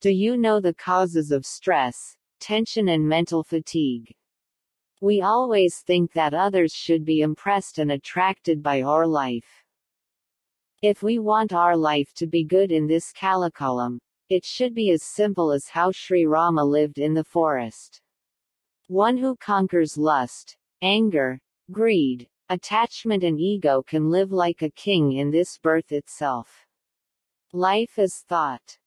Do you know the causes of stress, tension and mental fatigue? We always think that others should be impressed and attracted by our life. If we want our life to be good in this kalakalam, it should be as simple as how Sri Rama lived in the forest. One who conquers lust, anger, greed, attachment and ego can live like a king in this birth itself. Life is thought.